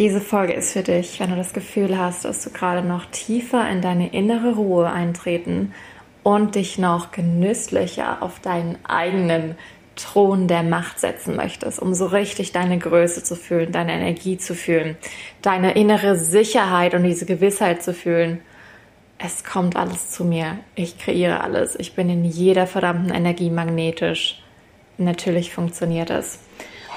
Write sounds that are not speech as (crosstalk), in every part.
Diese Folge ist für dich, wenn du das Gefühl hast, dass du gerade noch tiefer in deine innere Ruhe eintreten und dich noch genüsslicher auf deinen eigenen Thron der Macht setzen möchtest, um so richtig deine Größe zu fühlen, deine Energie zu fühlen, deine innere Sicherheit und diese Gewissheit zu fühlen. Es kommt alles zu mir. Ich kreiere alles. Ich bin in jeder verdammten Energie magnetisch. Natürlich funktioniert es.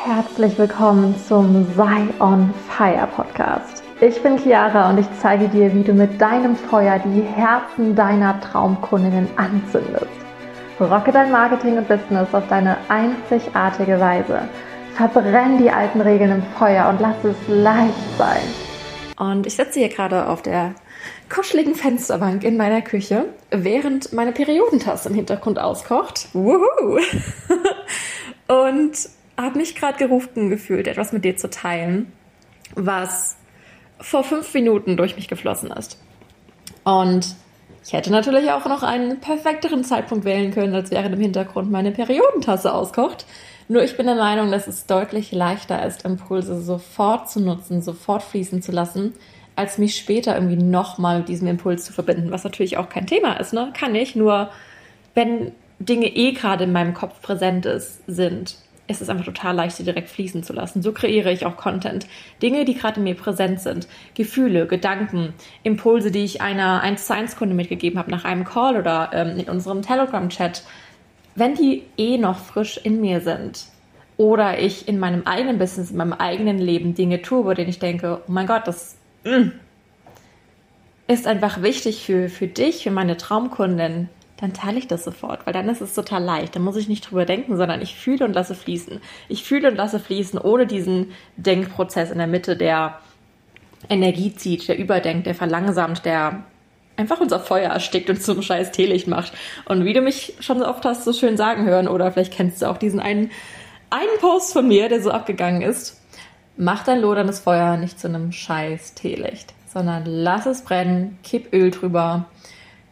Herzlich willkommen zum Sei on Fire Podcast. Ich bin Chiara und ich zeige dir, wie du mit deinem Feuer die Herzen deiner Traumkundinnen anzündest. Rocke dein Marketing und Business auf deine einzigartige Weise. Verbrenn die alten Regeln im Feuer und lass es leicht sein. Und ich sitze hier gerade auf der kuscheligen Fensterbank in meiner Küche, während meine Periodentasse im Hintergrund auskocht. Woohoo! (laughs) und habe mich gerade gerufen gefühlt, etwas mit dir zu teilen, was vor fünf Minuten durch mich geflossen ist. Und ich hätte natürlich auch noch einen perfekteren Zeitpunkt wählen können, als während im Hintergrund meine Periodentasse auskocht. Nur ich bin der Meinung, dass es deutlich leichter ist, Impulse sofort zu nutzen, sofort fließen zu lassen, als mich später irgendwie nochmal mit diesem Impuls zu verbinden, was natürlich auch kein Thema ist, ne? Kann ich, nur wenn Dinge eh gerade in meinem Kopf präsent ist, sind, ist es einfach total leicht, sie direkt fließen zu lassen. So kreiere ich auch Content. Dinge, die gerade in mir präsent sind. Gefühle, Gedanken, Impulse, die ich einer 1 zu 1 Kunde mitgegeben habe nach einem Call oder ähm, in unserem Telegram-Chat. Wenn die eh noch frisch in mir sind oder ich in meinem eigenen Business, in meinem eigenen Leben Dinge tue, wo denen ich denke, oh mein Gott, das mm, ist einfach wichtig für, für dich, für meine Traumkundin, dann teile ich das sofort, weil dann ist es total leicht. Dann muss ich nicht drüber denken, sondern ich fühle und lasse fließen. Ich fühle und lasse fließen, ohne diesen Denkprozess in der Mitte, der Energie zieht, der überdenkt, der verlangsamt, der einfach unser Feuer erstickt und zum scheiß Teelicht macht. Und wie du mich schon so oft hast so schön sagen hören, oder vielleicht kennst du auch diesen einen, einen Post von mir, der so abgegangen ist. Mach dein loderndes Feuer nicht zu einem scheiß Teelicht, sondern lass es brennen, kipp Öl drüber,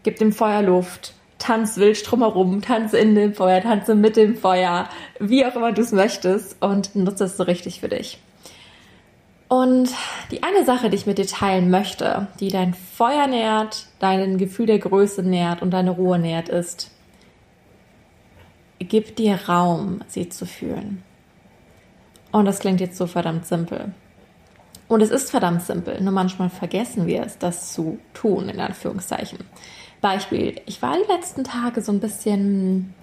gib dem Feuer Luft, tanz wild drumherum, tanze in dem Feuer, tanze mit dem Feuer, wie auch immer du es möchtest und nutze es so richtig für dich. Und die eine Sache, die ich mit dir teilen möchte, die dein Feuer nährt, dein Gefühl der Größe nährt und deine Ruhe nährt, ist, gib dir Raum, sie zu fühlen. Und das klingt jetzt so verdammt simpel. Und es ist verdammt simpel, nur manchmal vergessen wir es, das zu tun, in Anführungszeichen. Beispiel, ich war die letzten Tage so ein bisschen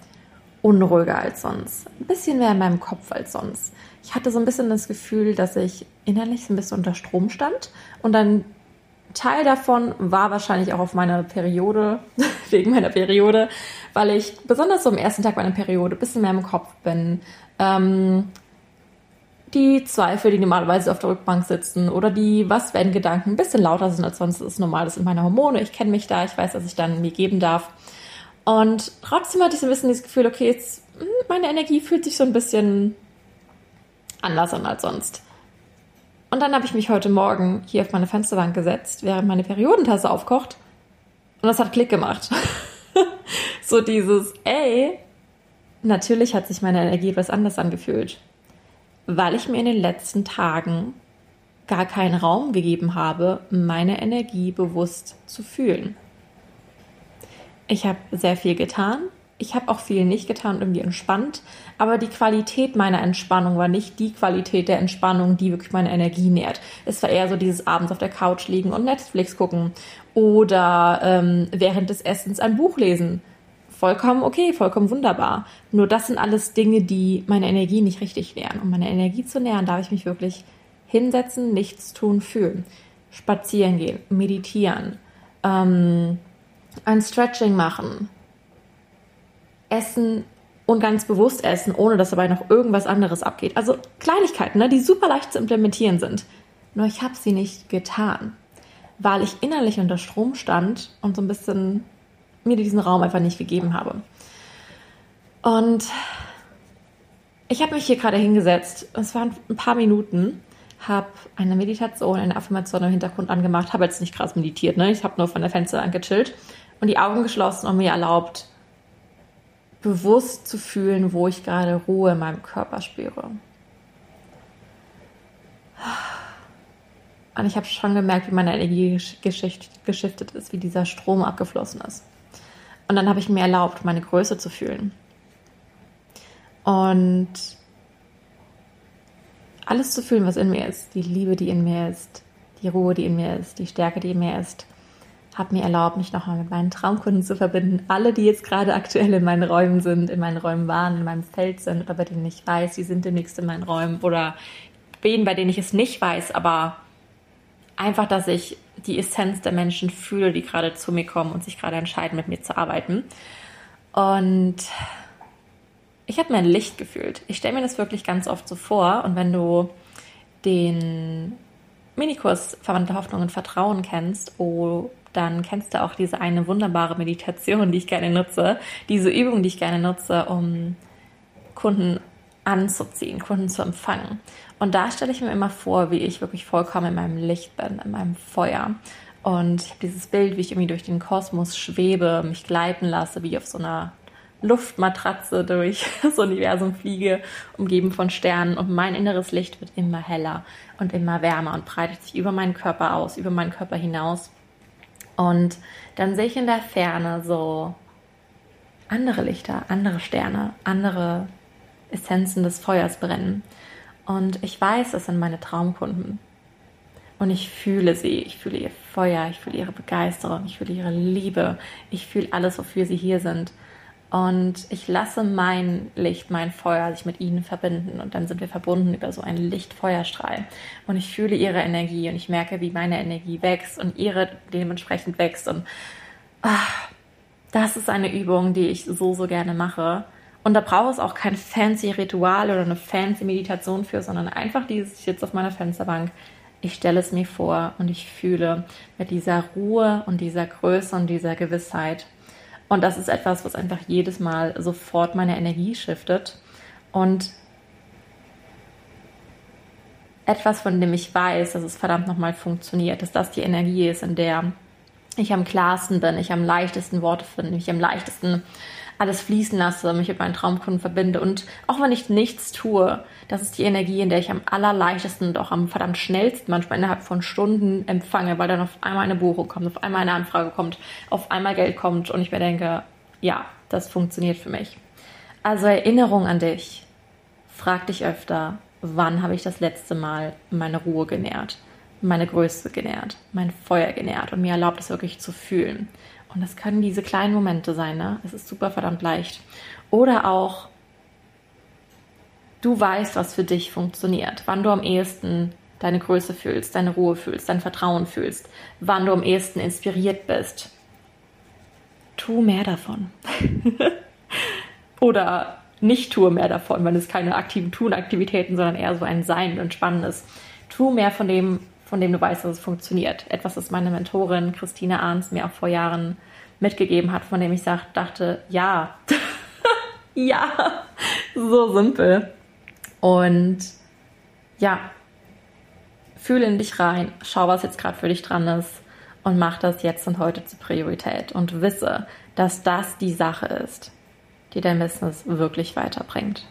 unruhiger als sonst. Ein bisschen mehr in meinem Kopf als sonst. Ich hatte so ein bisschen das Gefühl, dass ich innerlich so ein bisschen unter Strom stand. Und ein Teil davon war wahrscheinlich auch auf meiner Periode, (laughs) wegen meiner Periode, weil ich besonders so am ersten Tag meiner Periode ein bisschen mehr im Kopf bin. Ähm, die Zweifel, die normalerweise auf der Rückbank sitzen oder die Was wenn Gedanken ein bisschen lauter sind als sonst. Ist normal, das sind meine Hormone. Ich kenne mich da, ich weiß, dass ich dann mir geben darf. Und trotzdem hatte ich so ein bisschen das Gefühl, okay, jetzt hm, meine Energie fühlt sich so ein bisschen anders an als sonst. Und dann habe ich mich heute Morgen hier auf meine Fensterbank gesetzt, während meine Periodentasse aufkocht. Und das hat Klick gemacht. (laughs) so dieses, ey, natürlich hat sich meine Energie etwas anders angefühlt weil ich mir in den letzten Tagen gar keinen Raum gegeben habe, meine Energie bewusst zu fühlen. Ich habe sehr viel getan. Ich habe auch viel nicht getan und irgendwie entspannt. Aber die Qualität meiner Entspannung war nicht die Qualität der Entspannung, die wirklich meine Energie nährt. Es war eher so dieses abends auf der Couch liegen und Netflix gucken oder ähm, während des Essens ein Buch lesen vollkommen okay, vollkommen wunderbar. Nur das sind alles Dinge, die meine Energie nicht richtig nähren. Um meine Energie zu nähern, darf ich mich wirklich hinsetzen, nichts tun, fühlen. Spazieren gehen, meditieren, ähm, ein Stretching machen, essen und ganz bewusst essen, ohne dass dabei noch irgendwas anderes abgeht. Also Kleinigkeiten, ne, die super leicht zu implementieren sind. Nur ich habe sie nicht getan, weil ich innerlich unter Strom stand und so ein bisschen mir diesen Raum einfach nicht gegeben habe. Und ich habe mich hier gerade hingesetzt, es waren ein paar Minuten, habe eine Meditation, eine Affirmation im Hintergrund angemacht, habe jetzt nicht krass meditiert, ne? ich habe nur von der Fenster angechillt und die Augen geschlossen und mir erlaubt, bewusst zu fühlen, wo ich gerade Ruhe in meinem Körper spüre. Und ich habe schon gemerkt, wie meine Energie geschiftet ist, wie dieser Strom abgeflossen ist. Und dann habe ich mir erlaubt, meine Größe zu fühlen. Und alles zu fühlen, was in mir ist. Die Liebe, die in mir ist. Die Ruhe, die in mir ist. Die Stärke, die in mir ist. Habe mir erlaubt, mich nochmal mit meinen Traumkunden zu verbinden. Alle, die jetzt gerade aktuell in meinen Räumen sind, in meinen Räumen waren, in meinem Feld sind oder bei denen ich weiß, die sind demnächst in meinen Räumen oder wen, bei denen ich es nicht weiß, aber einfach, dass ich die Essenz der Menschen fühle, die gerade zu mir kommen und sich gerade entscheiden, mit mir zu arbeiten. Und ich habe mir ein Licht gefühlt. Ich stelle mir das wirklich ganz oft so vor. Und wenn du den Minikurs Verwandte Hoffnung und Vertrauen kennst, oh, dann kennst du auch diese eine wunderbare Meditation, die ich gerne nutze, diese Übung, die ich gerne nutze, um Kunden anzuziehen, Kunden zu empfangen. Und da stelle ich mir immer vor, wie ich wirklich vollkommen in meinem Licht bin, in meinem Feuer. Und ich habe dieses Bild, wie ich irgendwie durch den Kosmos schwebe, mich gleiten lasse, wie auf so einer Luftmatratze durch (laughs) das Universum fliege, umgeben von Sternen. Und mein inneres Licht wird immer heller und immer wärmer und breitet sich über meinen Körper aus, über meinen Körper hinaus. Und dann sehe ich in der Ferne so andere Lichter, andere Sterne, andere Essenzen des Feuers brennen. Und ich weiß, es sind meine Traumkunden. Und ich fühle sie, ich fühle ihr Feuer, ich fühle ihre Begeisterung, ich fühle ihre Liebe, ich fühle alles, wofür sie hier sind. Und ich lasse mein Licht, mein Feuer sich mit ihnen verbinden. Und dann sind wir verbunden über so einen Lichtfeuerstrahl. Und ich fühle ihre Energie und ich merke, wie meine Energie wächst und ihre dementsprechend wächst. Und ach, das ist eine Übung, die ich so, so gerne mache. Und da braucht es auch kein fancy Ritual oder eine fancy Meditation für, sondern einfach dieses, ich sitze auf meiner Fensterbank, ich stelle es mir vor und ich fühle mit dieser Ruhe und dieser Größe und dieser Gewissheit. Und das ist etwas, was einfach jedes Mal sofort meine Energie shiftet. Und etwas, von dem ich weiß, dass es verdammt nochmal funktioniert, dass das die Energie ist, in der ich am klarsten bin, ich am leichtesten Worte finde, ich am leichtesten alles fließen lasse, mich mit meinen Traumkunden verbinde und auch wenn ich nichts tue, das ist die Energie, in der ich am allerleichtesten und auch am verdammt schnellsten, manchmal innerhalb von Stunden empfange, weil dann auf einmal eine Buchung kommt, auf einmal eine Anfrage kommt, auf einmal Geld kommt und ich mir denke, ja, das funktioniert für mich. Also Erinnerung an dich. Frag dich öfter, wann habe ich das letzte Mal meine Ruhe genährt, meine Größe genährt, mein Feuer genährt und mir erlaubt es wirklich zu fühlen. Und das können diese kleinen Momente sein, ne? Es ist super verdammt leicht. Oder auch, du weißt, was für dich funktioniert, wann du am ehesten deine Größe fühlst, deine Ruhe fühlst, dein Vertrauen fühlst, wann du am ehesten inspiriert bist. Tu mehr davon. (laughs) Oder nicht tue mehr davon, wenn es keine aktiven Tun-Aktivitäten, sondern eher so ein Sein und Spannendes. Tu mehr von dem, von dem du weißt, dass es funktioniert. Etwas, das meine Mentorin Christine Arns mir auch vor Jahren mitgegeben hat, von dem ich sag, dachte, ja, (laughs) ja, so simpel. Und ja, fühle in dich rein, schau, was jetzt gerade für dich dran ist und mach das jetzt und heute zur Priorität und wisse, dass das die Sache ist, die dein Business wirklich weiterbringt.